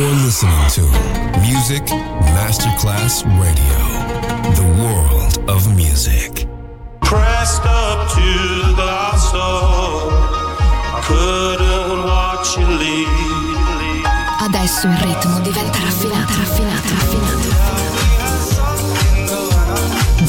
You're listening to Music Masterclass Radio, the world of music. Pressed up to the soul, couldn't watch you leave. Adesso il ritmo diventa raffinato, raffinato, raffinato.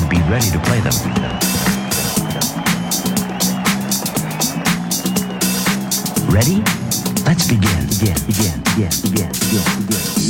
and be ready to play them. Ready? Let's begin. Begin. Begin. Begin. Begin. Begin. Begin.